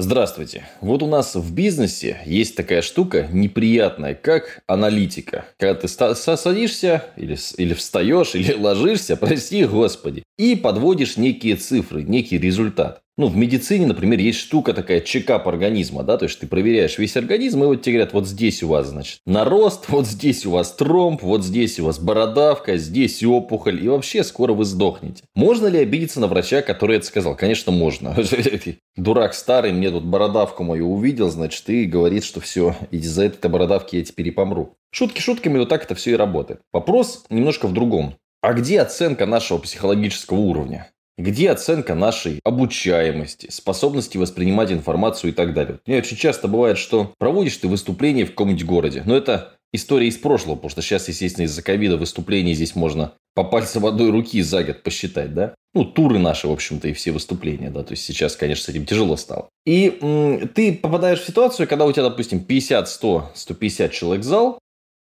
Здравствуйте. Вот у нас в бизнесе есть такая штука неприятная, как аналитика. Когда ты садишься или, или встаешь, или ложишься, прости господи, и подводишь некие цифры, некий результат. Ну, в медицине, например, есть штука такая, чекап организма, да, то есть ты проверяешь весь организм, и вот тебе говорят, вот здесь у вас, значит, нарост, вот здесь у вас тромб, вот здесь у вас бородавка, здесь опухоль, и вообще скоро вы сдохнете. Можно ли обидеться на врача, который это сказал? Конечно, можно. Дурак старый мне тут бородавку мою увидел, значит, и говорит, что все, из-за этой бородавки я теперь и помру. Шутки шутками, но так это все и работает. Вопрос немножко в другом. А где оценка нашего психологического уровня? Где оценка нашей обучаемости, способности воспринимать информацию и так далее? Мне очень часто бывает, что проводишь ты выступление в каком-нибудь городе, но это история из прошлого, потому что сейчас, естественно, из-за ковида выступлений здесь можно по пальцам одной руки за год посчитать, да? Ну, туры наши, в общем-то, и все выступления, да, то есть сейчас, конечно, с этим тяжело стало. И м- ты попадаешь в ситуацию, когда у тебя, допустим, 50, 100, 150 человек зал,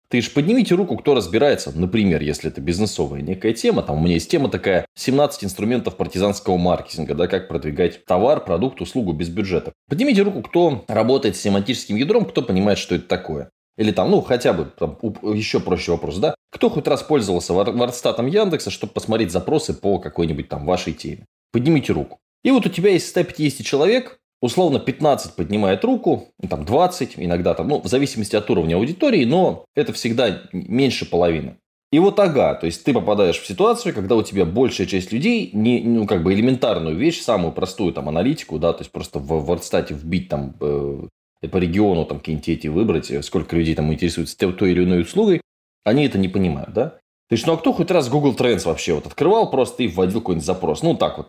ты же поднимите руку, кто разбирается, например, если это бизнесовая некая тема, там у меня есть тема такая, 17 инструментов партизанского маркетинга, да, как продвигать товар, продукт, услугу без бюджета. Поднимите руку, кто работает с семантическим ядром, кто понимает, что это такое. Или там, ну, хотя бы, там, еще проще вопрос, да? Кто хоть раз пользовался вардстатом Яндекса, чтобы посмотреть запросы по какой-нибудь там вашей теме? Поднимите руку. И вот у тебя есть 150 человек, условно 15 поднимает руку, там 20, иногда там, ну, в зависимости от уровня аудитории, но это всегда меньше половины. И вот ага, то есть ты попадаешь в ситуацию, когда у тебя большая часть людей, не, ну, как бы элементарную вещь, самую простую там аналитику, да, то есть просто в WordStat вбить там э, по региону там какие-нибудь эти выбрать, э, сколько людей там интересуются той или иной услугой, они это не понимают, да? То есть, ну а кто хоть раз Google Trends вообще вот открывал просто и вводил какой-нибудь запрос? Ну, так вот,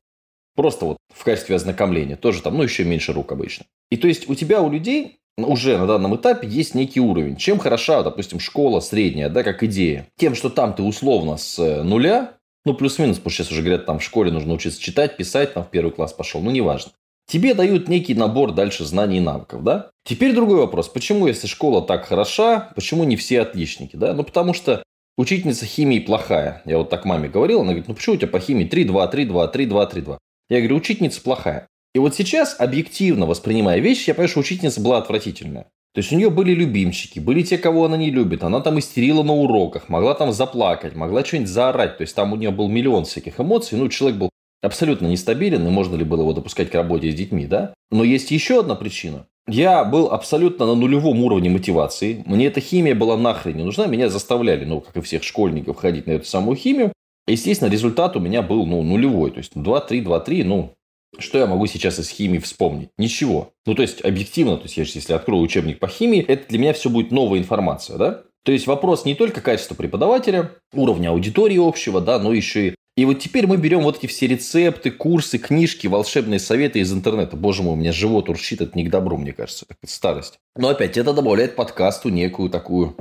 Просто вот в качестве ознакомления. Тоже там, ну, еще меньше рук обычно. И то есть у тебя, у людей уже на данном этапе есть некий уровень. Чем хороша, допустим, школа средняя, да, как идея? Тем, что там ты условно с э, нуля, ну, плюс-минус, потому что сейчас уже говорят, там в школе нужно учиться читать, писать, там в первый класс пошел, ну, неважно. Тебе дают некий набор дальше знаний и навыков, да? Теперь другой вопрос. Почему, если школа так хороша, почему не все отличники, да? Ну, потому что учительница химии плохая. Я вот так маме говорил, она говорит, ну, почему у тебя по химии 3-2, 3-2, 3-2, 3-2? Я говорю, учительница плохая. И вот сейчас, объективно воспринимая вещи, я понимаю, что учительница была отвратительная. То есть у нее были любимчики, были те, кого она не любит. Она там истерила на уроках, могла там заплакать, могла что-нибудь заорать. То есть там у нее был миллион всяких эмоций. Ну, человек был абсолютно нестабилен, и можно ли было его допускать к работе с детьми, да? Но есть еще одна причина. Я был абсолютно на нулевом уровне мотивации. Мне эта химия была нахрен не нужна. Меня заставляли, ну, как и всех школьников, ходить на эту самую химию. Естественно, результат у меня был ну, нулевой. То есть 2-3, 2-3, ну, что я могу сейчас из химии вспомнить? Ничего. Ну, то есть, объективно, то есть, я если открою учебник по химии, это для меня все будет новая информация, да? То есть, вопрос не только качества преподавателя, уровня аудитории общего, да, но еще и и вот теперь мы берем вот эти все рецепты, курсы, книжки, волшебные советы из интернета. Боже мой, у меня живот урчит, это не к добру, мне кажется, это старость. Но опять это добавляет подкасту некую такую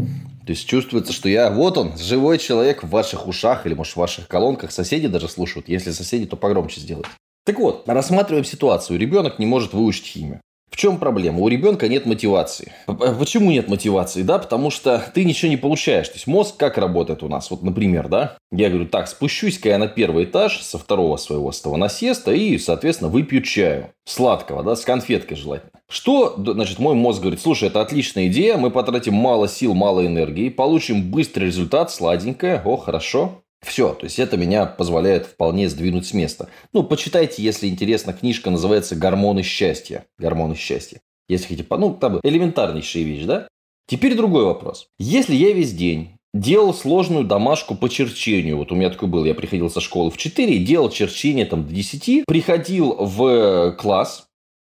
то есть чувствуется, что я вот он, живой человек в ваших ушах или, может, в ваших колонках. Соседи даже слушают. Если соседи, то погромче сделать. Так вот, рассматриваем ситуацию. Ребенок не может выучить химию. В чем проблема? У ребенка нет мотивации. Почему нет мотивации? Да, потому что ты ничего не получаешь. То есть мозг как работает у нас? Вот, например, да, я говорю, так, спущусь-ка я на первый этаж со второго своего с того насеста и, соответственно, выпью чаю. Сладкого, да, с конфеткой желательно. Что, значит, мой мозг говорит, слушай, это отличная идея, мы потратим мало сил, мало энергии, получим быстрый результат, сладенькое, о, хорошо. Все, то есть это меня позволяет вполне сдвинуть с места. Ну, почитайте, если интересно, книжка называется «Гормоны счастья». «Гормоны счастья». Если хотите, ну, там элементарнейшая вещь, да? Теперь другой вопрос. Если я весь день делал сложную домашку по черчению. Вот у меня такой был, я приходил со школы в 4, делал черчение там до 10, приходил в класс,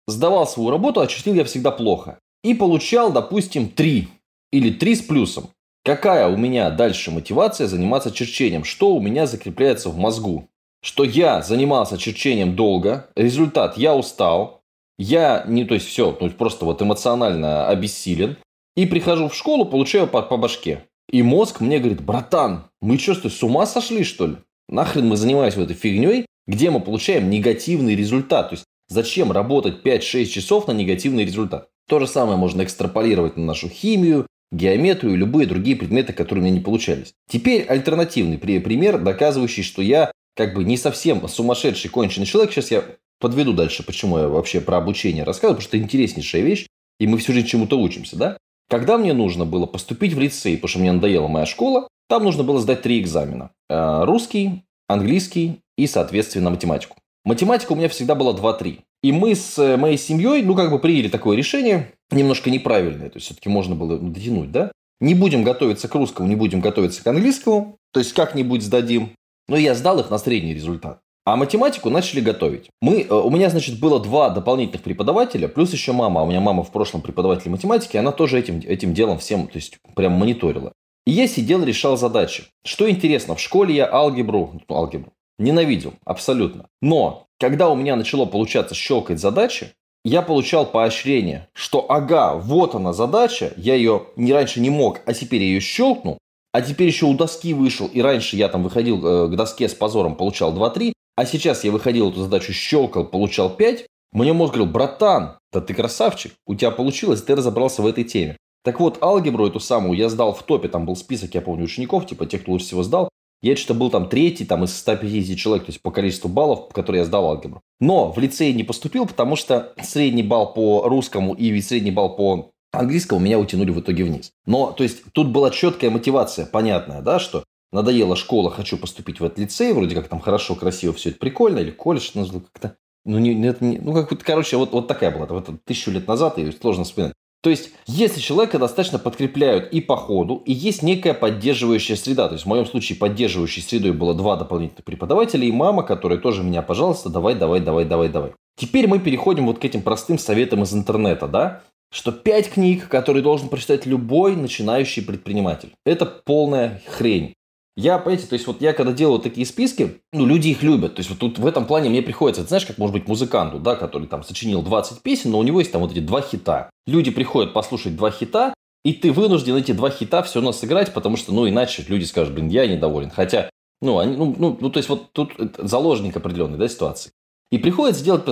сдавал свою работу, а чертил я всегда плохо. И получал, допустим, 3 или 3 с плюсом. Какая у меня дальше мотивация заниматься черчением? Что у меня закрепляется в мозгу? Что я занимался черчением долго, результат я устал, я не, то есть все, ну, просто вот эмоционально обессилен, и прихожу в школу, получаю по, по башке. И мозг мне говорит, братан, мы что, с ума сошли, что ли? Нахрен мы занимаемся этой фигней, где мы получаем негативный результат. То есть, зачем работать 5-6 часов на негативный результат? То же самое можно экстраполировать на нашу химию, геометрию любые другие предметы, которые у меня не получались. Теперь альтернативный пример, доказывающий, что я как бы не совсем сумасшедший конченый человек. Сейчас я подведу дальше, почему я вообще про обучение рассказываю, потому что это интереснейшая вещь, и мы всю жизнь чему-то учимся, да? Когда мне нужно было поступить в лицей, потому что мне надоела моя школа, там нужно было сдать три экзамена. Э, русский, английский и, соответственно, математику. Математика у меня всегда была 2-3. И мы с э, моей семьей, ну, как бы приняли такое решение, немножко неправильное, то есть все-таки можно было дотянуть, да? Не будем готовиться к русскому, не будем готовиться к английскому, то есть как-нибудь сдадим. Но я сдал их на средний результат. А математику начали готовить. Мы, э, у меня, значит, было два дополнительных преподавателя, плюс еще мама. У меня мама в прошлом преподаватель математики, она тоже этим, этим делом всем, то есть, прям мониторила. И я сидел, решал задачи. Что интересно, в школе я алгебру, ну, алгебру, ненавидел, абсолютно. Но, когда у меня начало получаться щелкать задачи, я получал поощрение, что ага, вот она задача, я ее не раньше не мог, а теперь я ее щелкнул, а теперь еще у доски вышел, и раньше я там выходил э, к доске с позором, получал 2-3, а сейчас я выходил эту задачу, щелкал, получал 5, мне мозг говорил, братан, да ты красавчик, у тебя получилось, ты разобрался в этой теме. Так вот, алгебру эту самую я сдал в топе, там был список, я помню, учеников, типа тех, кто лучше всего сдал. Я что-то был там третий там, из 150 человек, то есть по количеству баллов, которые я сдал алгебру. Но в лицей не поступил, потому что средний балл по русскому и средний балл по английскому меня утянули в итоге вниз. Но, то есть, тут была четкая мотивация, понятная, да, что надоела школа, хочу поступить в этот лицей, вроде как там хорошо, красиво, все это прикольно, или колледж, ну, как-то, ну, не, не, ну, как короче, вот, вот такая была, вот тысячу лет назад, и сложно вспоминать. То есть, если человека достаточно подкрепляют и по ходу, и есть некая поддерживающая среда, то есть в моем случае поддерживающей средой было два дополнительных преподавателя и мама, которая тоже меня, пожалуйста, давай, давай, давай, давай, давай. Теперь мы переходим вот к этим простым советам из интернета, да, что пять книг, которые должен прочитать любой начинающий предприниматель. Это полная хрень. Я, понимаете, то есть вот я когда делаю такие списки, ну, люди их любят. То есть вот тут в этом плане мне приходится, ты знаешь, как может быть музыканту, да, который там сочинил 20 песен, но у него есть там вот эти два хита. Люди приходят послушать два хита, и ты вынужден эти два хита все равно сыграть, потому что, ну, иначе люди скажут, блин, я недоволен. Хотя, ну, они, ну, ну, ну то есть вот тут заложник определенной, да, ситуации. И приходится делать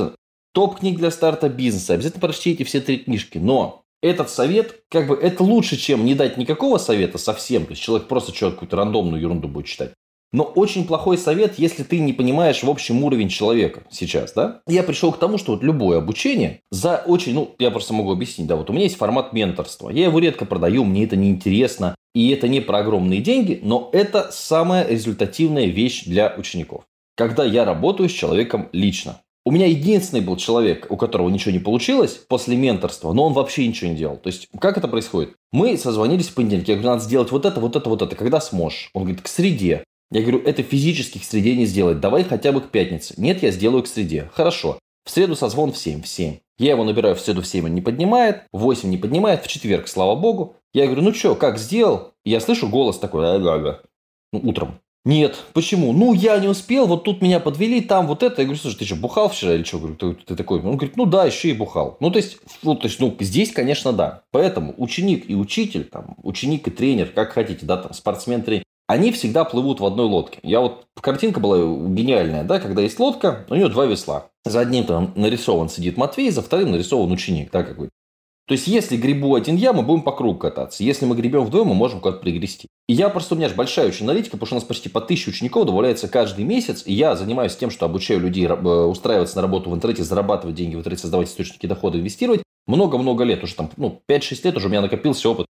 топ книг для старта бизнеса. Обязательно прочтите все три книжки. Но этот совет, как бы, это лучше, чем не дать никакого совета совсем. То есть человек просто что какую-то рандомную ерунду будет читать. Но очень плохой совет, если ты не понимаешь в общем уровень человека сейчас, да? Я пришел к тому, что вот любое обучение за очень, ну, я просто могу объяснить, да, вот у меня есть формат менторства. Я его редко продаю, мне это не интересно, и это не про огромные деньги, но это самая результативная вещь для учеников. Когда я работаю с человеком лично. У меня единственный был человек, у которого ничего не получилось после менторства, но он вообще ничего не делал. То есть, как это происходит? Мы созвонились в понедельник. Я говорю, надо сделать вот это, вот это, вот это. Когда сможешь? Он говорит, к среде. Я говорю, это физически к среде не сделать. Давай хотя бы к пятнице. Нет, я сделаю к среде. Хорошо. В среду созвон в 7, в 7. Я его набираю в среду в 7, он не поднимает, в 8 не поднимает, в четверг, слава богу. Я говорю, ну что, как сделал? И я слышу голос такой, ага, ну, утром. Нет, почему? Ну, я не успел, вот тут меня подвели, там вот это. Я говорю, слушай, ты что, бухал вчера или что? Говорю, ты, ты такой. Он говорит, ну да, еще и бухал. Ну, то есть, ну, то есть, ну, здесь, конечно, да. Поэтому ученик и учитель, там, ученик и тренер, как хотите, да, там, спортсмен, тренер, они всегда плывут в одной лодке. Я вот, картинка была гениальная, да, когда есть лодка, у нее два весла. За одним там нарисован сидит Матвей, за вторым нарисован ученик, да, какой то есть, если грибу один я, мы будем по кругу кататься. Если мы гребем вдвоем, мы можем куда-то пригрести. И я просто, у меня же большая очень аналитика, потому что у нас почти по тысяче учеников добавляется каждый месяц. И я занимаюсь тем, что обучаю людей э, устраиваться на работу в интернете, зарабатывать деньги в интернете, создавать источники дохода, инвестировать. Много-много лет, уже там, ну, 5-6 лет уже у меня накопился опыт.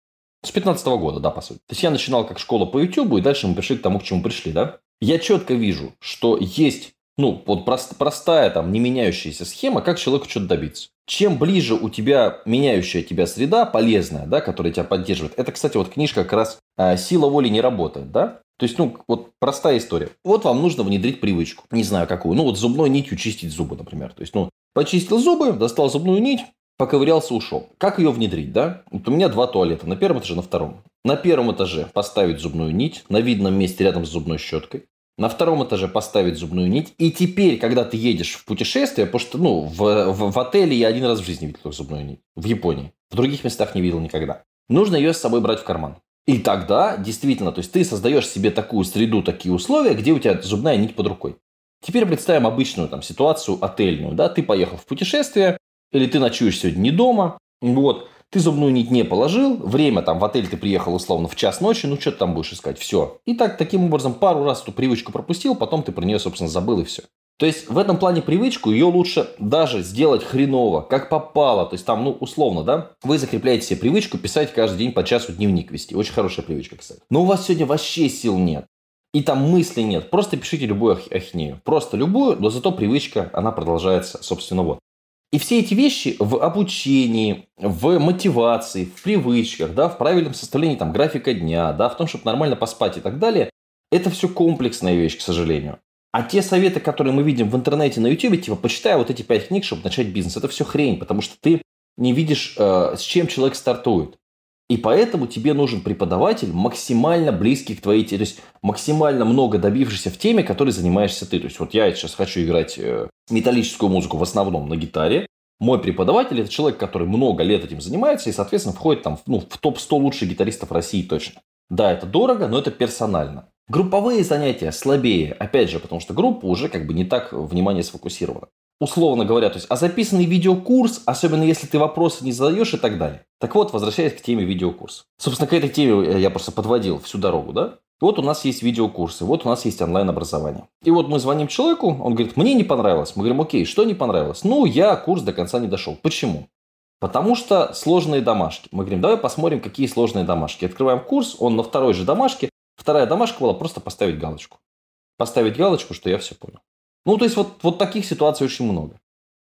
С 15 -го года, да, по сути. То есть, я начинал как школа по YouTube, и дальше мы пришли к тому, к чему пришли, да. Я четко вижу, что есть ну, вот прост, простая, там, не меняющаяся схема, как человеку что-то добиться. Чем ближе у тебя меняющая тебя среда, полезная, да, которая тебя поддерживает. Это, кстати, вот книжка как раз а, «Сила воли не работает», да? То есть, ну, вот простая история. Вот вам нужно внедрить привычку. Не знаю какую. Ну, вот зубной нитью чистить зубы, например. То есть, ну, почистил зубы, достал зубную нить, поковырялся, ушел. Как ее внедрить, да? Вот у меня два туалета. На первом этаже, на втором. На первом этаже поставить зубную нить на видном месте рядом с зубной щеткой на втором этаже поставить зубную нить. И теперь, когда ты едешь в путешествие, потому что ну, в, в, в отеле я один раз в жизни видел зубную нить. В Японии. В других местах не видел никогда. Нужно ее с собой брать в карман. И тогда, действительно, то есть ты создаешь себе такую среду, такие условия, где у тебя зубная нить под рукой. Теперь представим обычную там ситуацию отельную, да, ты поехал в путешествие, или ты ночуешь сегодня не дома, вот, ты зубную нить не положил, время там в отель ты приехал условно в час ночи, ну что ты там будешь искать, все. И так таким образом пару раз эту привычку пропустил, потом ты про нее, собственно, забыл и все. То есть в этом плане привычку ее лучше даже сделать хреново, как попало. То есть там, ну, условно, да, вы закрепляете себе привычку писать каждый день по часу дневник вести. Очень хорошая привычка, кстати. Но у вас сегодня вообще сил нет. И там мысли нет. Просто пишите любую ахинею. Просто любую, но зато привычка, она продолжается, собственно, вот. И все эти вещи в обучении, в мотивации, в привычках, да, в правильном составлении там, графика дня, да, в том, чтобы нормально поспать и так далее, это все комплексная вещь, к сожалению. А те советы, которые мы видим в интернете, на YouTube, типа, почитай вот эти пять книг, чтобы начать бизнес, это все хрень, потому что ты не видишь, э, с чем человек стартует. И поэтому тебе нужен преподаватель максимально близкий к твоей теме, то есть максимально много добившийся в теме, которой занимаешься ты. То есть вот я сейчас хочу играть э, металлическую музыку в основном на гитаре. Мой преподаватель – это человек, который много лет этим занимается и, соответственно, входит там, ну, в топ-100 лучших гитаристов России точно. Да, это дорого, но это персонально. Групповые занятия слабее, опять же, потому что группа уже как бы не так внимание сфокусирована условно говоря, то есть, а записанный видеокурс, особенно если ты вопросы не задаешь и так далее. Так вот, возвращаясь к теме видеокурс. Собственно, к этой теме я просто подводил всю дорогу, да? Вот у нас есть видеокурсы, вот у нас есть онлайн-образование. И вот мы звоним человеку, он говорит, мне не понравилось. Мы говорим, окей, что не понравилось? Ну, я курс до конца не дошел. Почему? Потому что сложные домашки. Мы говорим, давай посмотрим, какие сложные домашки. Открываем курс, он на второй же домашке. Вторая домашка была просто поставить галочку. Поставить галочку, что я все понял. Ну, то есть, вот, вот таких ситуаций очень много.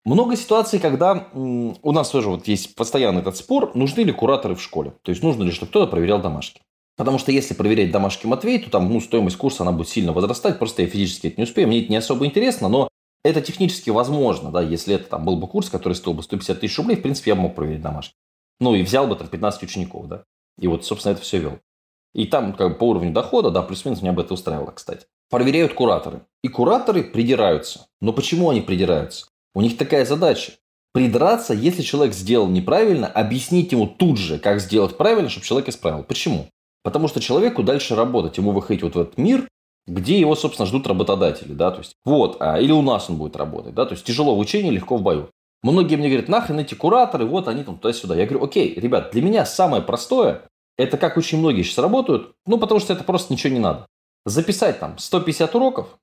Много ситуаций, когда у нас тоже вот есть постоянный этот спор, нужны ли кураторы в школе. То есть, нужно ли, чтобы кто-то проверял домашки. Потому что если проверять домашки Матвей, то там ну, стоимость курса она будет сильно возрастать. Просто я физически это не успею. Мне это не особо интересно, но это технически возможно. Да, если это там был бы курс, который стоил бы 150 тысяч рублей, в принципе, я бы мог проверить домашки. Ну и взял бы там 15 учеников. Да? И вот, собственно, это все вел. И там как бы по уровню дохода, да, плюс-минус меня бы это устраивало, кстати проверяют кураторы. И кураторы придираются. Но почему они придираются? У них такая задача. Придраться, если человек сделал неправильно, объяснить ему тут же, как сделать правильно, чтобы человек исправил. Почему? Потому что человеку дальше работать, ему выходить вот в этот мир, где его, собственно, ждут работодатели, да, то есть, вот, а, или у нас он будет работать, да, то есть, тяжело в учении, легко в бою. Многие мне говорят, нахрен эти кураторы, вот они там туда-сюда. Я говорю, окей, ребят, для меня самое простое, это как очень многие сейчас работают, ну, потому что это просто ничего не надо записать там 150 уроков,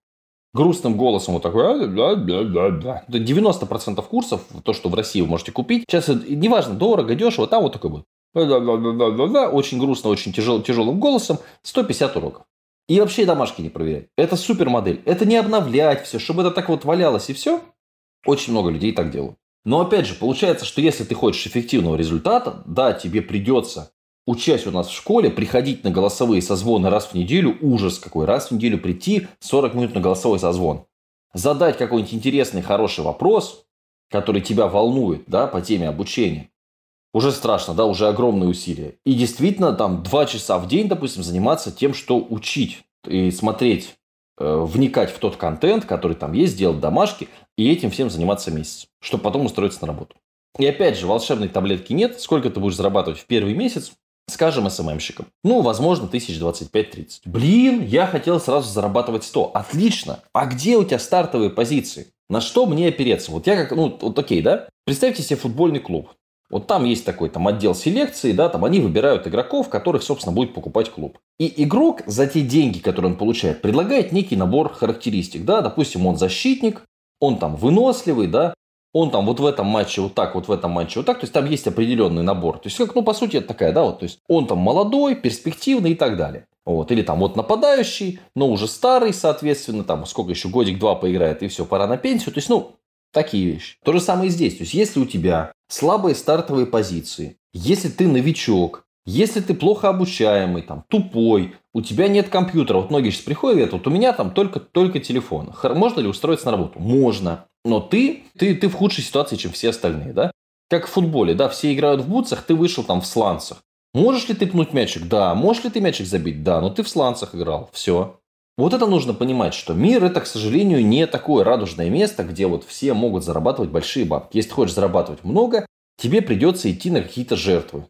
грустным голосом вот такой, «А, да, да, да, да. 90% курсов, то, что в России вы можете купить, сейчас неважно, дорого, дешево, там вот такой будет. Да, да, да, да, да, да, очень грустно, очень тяжел, тяжелым голосом, 150 уроков. И вообще домашки не проверять. Это супер модель. Это не обновлять все, чтобы это так вот валялось и все. Очень много людей так делают. Но опять же, получается, что если ты хочешь эффективного результата, да, тебе придется учась у нас в школе, приходить на голосовые созвоны раз в неделю, ужас какой, раз в неделю прийти 40 минут на голосовой созвон. Задать какой-нибудь интересный, хороший вопрос, который тебя волнует, да, по теме обучения. Уже страшно, да, уже огромные усилия. И действительно, там, два часа в день, допустим, заниматься тем, что учить и смотреть, э, вникать в тот контент, который там есть, делать домашки, и этим всем заниматься месяц, чтобы потом устроиться на работу. И опять же, волшебной таблетки нет. Сколько ты будешь зарабатывать в первый месяц, Скажем СММщикам. Ну, возможно, тысяч 25-30. Блин, я хотел сразу зарабатывать 100. Отлично. А где у тебя стартовые позиции? На что мне опереться? Вот я как, ну, вот окей, да? Представьте себе футбольный клуб. Вот там есть такой там отдел селекции, да, там они выбирают игроков, которых, собственно, будет покупать клуб. И игрок за те деньги, которые он получает, предлагает некий набор характеристик, да, допустим, он защитник, он там выносливый, да, он там вот в этом матче вот так, вот в этом матче вот так. То есть там есть определенный набор. То есть, как, ну, по сути, это такая, да, вот, то есть он там молодой, перспективный и так далее. Вот. Или там вот нападающий, но уже старый, соответственно, там сколько еще годик-два поиграет, и все, пора на пенсию. То есть, ну, такие вещи. То же самое и здесь. То есть, если у тебя слабые стартовые позиции, если ты новичок, если ты плохо обучаемый, там, тупой, у тебя нет компьютера, вот многие сейчас приходят и говорят, вот у меня там только, только телефон. Можно ли устроиться на работу? Можно. Но ты, ты, ты в худшей ситуации, чем все остальные, да? Как в футболе, да, все играют в бутсах, ты вышел там в сланцах. Можешь ли ты пнуть мячик? Да. Можешь ли ты мячик забить? Да. Но ты в сланцах играл. Все. Вот это нужно понимать, что мир это, к сожалению, не такое радужное место, где вот все могут зарабатывать большие бабки. Если ты хочешь зарабатывать много, тебе придется идти на какие-то жертвы.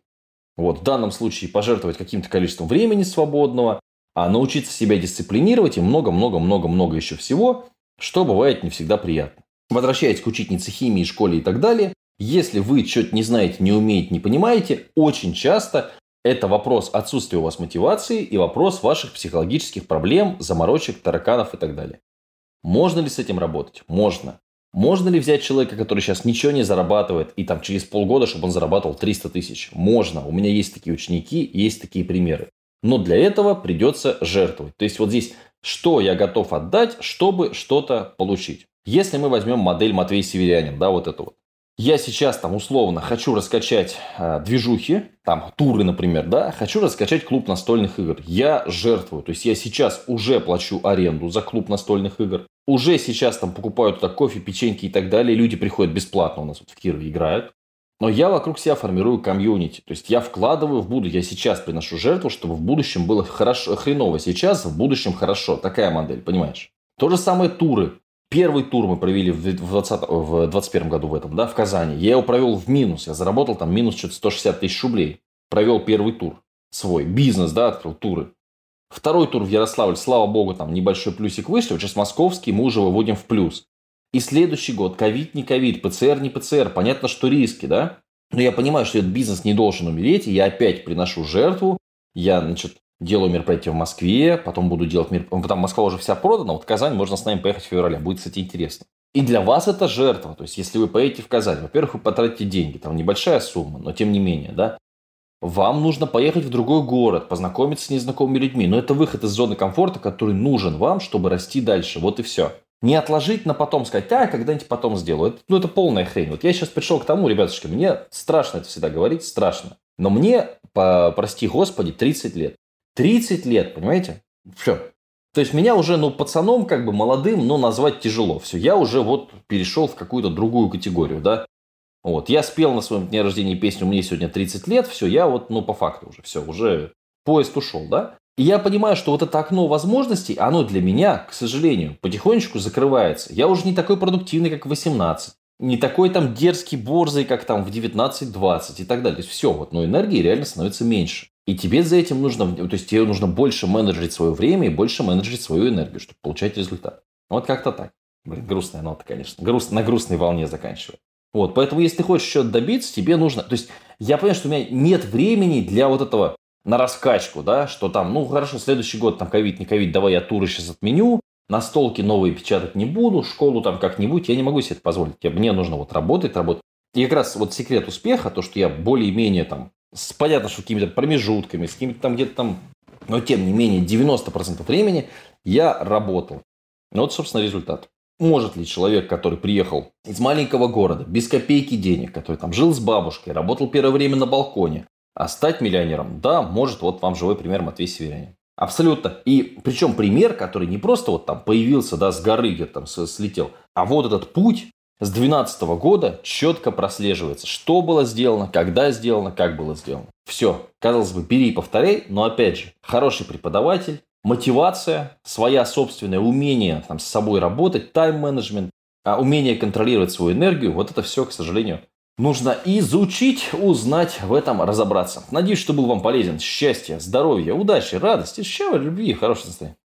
Вот в данном случае пожертвовать каким-то количеством времени свободного, а научиться себя дисциплинировать и много-много-много-много еще всего, что бывает не всегда приятно. Возвращаясь к учительнице химии, школе и так далее, если вы что-то не знаете, не умеете, не понимаете, очень часто это вопрос отсутствия у вас мотивации и вопрос ваших психологических проблем, заморочек, тараканов и так далее. Можно ли с этим работать? Можно. Можно ли взять человека, который сейчас ничего не зарабатывает, и там через полгода, чтобы он зарабатывал 300 тысяч? Можно. У меня есть такие ученики, есть такие примеры. Но для этого придется жертвовать. То есть вот здесь, что я готов отдать, чтобы что-то получить. Если мы возьмем модель Матвей Северянин, да, вот это вот. Я сейчас там условно хочу раскачать э, движухи, там туры, например, да, хочу раскачать клуб настольных игр. Я жертвую, то есть я сейчас уже плачу аренду за клуб настольных игр. Уже сейчас там покупают туда кофе, печеньки и так далее. Люди приходят бесплатно у нас вот в Кирове играют. Но я вокруг себя формирую комьюнити. То есть я вкладываю в будущее. Я сейчас приношу жертву, чтобы в будущем было хорошо, хреново сейчас, в будущем хорошо. Такая модель, понимаешь? То же самое туры. Первый тур мы провели в 20, в 21 году в этом, да, в Казани. Я его провел в минус. Я заработал там минус что-то 160 тысяч рублей. Провел первый тур свой. Бизнес, да, открыл туры. Второй тур в Ярославль, слава богу, там небольшой плюсик вышли. Сейчас московский мы уже выводим в плюс. И следующий год, ковид не ковид, ПЦР не ПЦР, понятно, что риски, да? Но я понимаю, что этот бизнес не должен умереть, и я опять приношу жертву. Я, значит, делаю мероприятие в Москве, потом буду делать мероприятие. Там Москва уже вся продана, вот Казань можно с нами поехать в феврале, будет, кстати, интересно. И для вас это жертва. То есть, если вы поедете в Казань, во-первых, вы потратите деньги, там небольшая сумма, но тем не менее, да. Вам нужно поехать в другой город, познакомиться с незнакомыми людьми. Но это выход из зоны комфорта, который нужен вам, чтобы расти дальше. Вот и все. Не отложить на потом, сказать, а, когда-нибудь потом сделаю. Это, ну, это полная хрень. Вот я сейчас пришел к тому, ребятушки, мне страшно это всегда говорить, страшно. Но мне, по, прости господи, 30 лет. 30 лет, понимаете? Все. То есть меня уже, ну, пацаном, как бы молодым, но назвать тяжело. Все, я уже вот перешел в какую-то другую категорию, да. Вот, я спел на своем дне рождения песню «Мне сегодня 30 лет», все, я вот, ну, по факту уже, все, уже поезд ушел, да. И я понимаю, что вот это окно возможностей, оно для меня, к сожалению, потихонечку закрывается. Я уже не такой продуктивный, как в 18. Не такой там дерзкий, борзый, как там в 19-20 и так далее. То есть все, вот, но энергии реально становится меньше. И тебе за этим нужно, то есть тебе нужно больше менеджерить свое время и больше менеджерить свою энергию, чтобы получать результат. Вот как-то так. Блин, грустная нота, конечно. Груст, на грустной волне заканчиваю. Вот, поэтому если ты хочешь что-то добиться, тебе нужно... То есть я понимаю, что у меня нет времени для вот этого на раскачку, да, что там, ну хорошо, следующий год там ковид, не ковид, давай я туры сейчас отменю, настолки новые печатать не буду, школу там как-нибудь, я не могу себе это позволить. Мне нужно вот работать, работать. И как раз вот секрет успеха, то, что я более-менее там с, понятно, что какими-то промежутками, с какими-то там где-то там, но тем не менее 90% времени я работал. Ну вот, собственно, результат. Может ли человек, который приехал из маленького города, без копейки денег, который там жил с бабушкой, работал первое время на балконе, а стать миллионером? Да, может. Вот вам живой пример Матвей Северянин. Абсолютно. И причем пример, который не просто вот там появился, да, с горы где-то там слетел, а вот этот путь, с 2012 года четко прослеживается, что было сделано, когда сделано, как было сделано. Все. Казалось бы, бери и повторяй, но опять же, хороший преподаватель, мотивация, своя собственное умение там, с собой работать, тайм-менеджмент, а умение контролировать свою энергию, вот это все, к сожалению, нужно изучить, узнать, в этом разобраться. Надеюсь, что был вам полезен. Счастья, здоровья, удачи, радости, счастья, любви и хорошего настроения.